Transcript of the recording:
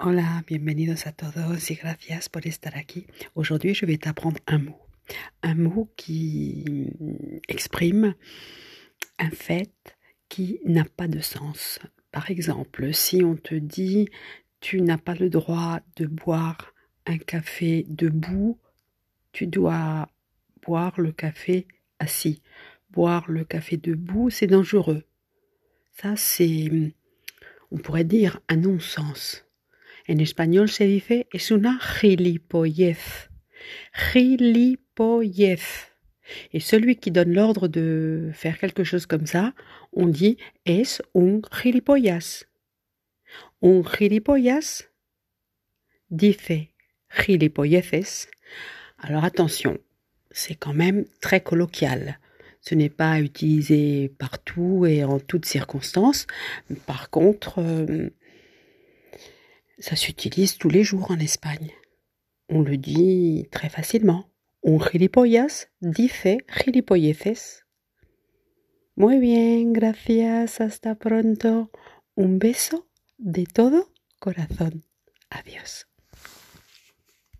Hola, bienvenidos a todos y gracias por estar aquí. Aujourd'hui, je vais t'apprendre un mot. Un mot qui exprime un fait qui n'a pas de sens. Par exemple, si on te dit tu n'as pas le droit de boire un café debout, tu dois boire le café assis. Boire le café debout, c'est dangereux. Ça, c'est, on pourrait dire, un non-sens. En espagnol se dice es una gilipollez. Gilipollez. Et celui qui donne l'ordre de faire quelque chose comme ça, on dit es un gilipollas. Un gilipollas dice gilipolleces. Alors attention, c'est quand même très colloquial. Ce n'est pas utilisé partout et en toutes circonstances. Par contre, euh, ça s'utilise tous les jours en Espagne. On le dit très facilement. Un gilipollas dice gilipolleces. Muy bien, gracias, hasta pronto. Un beso de todo corazón. Adiós.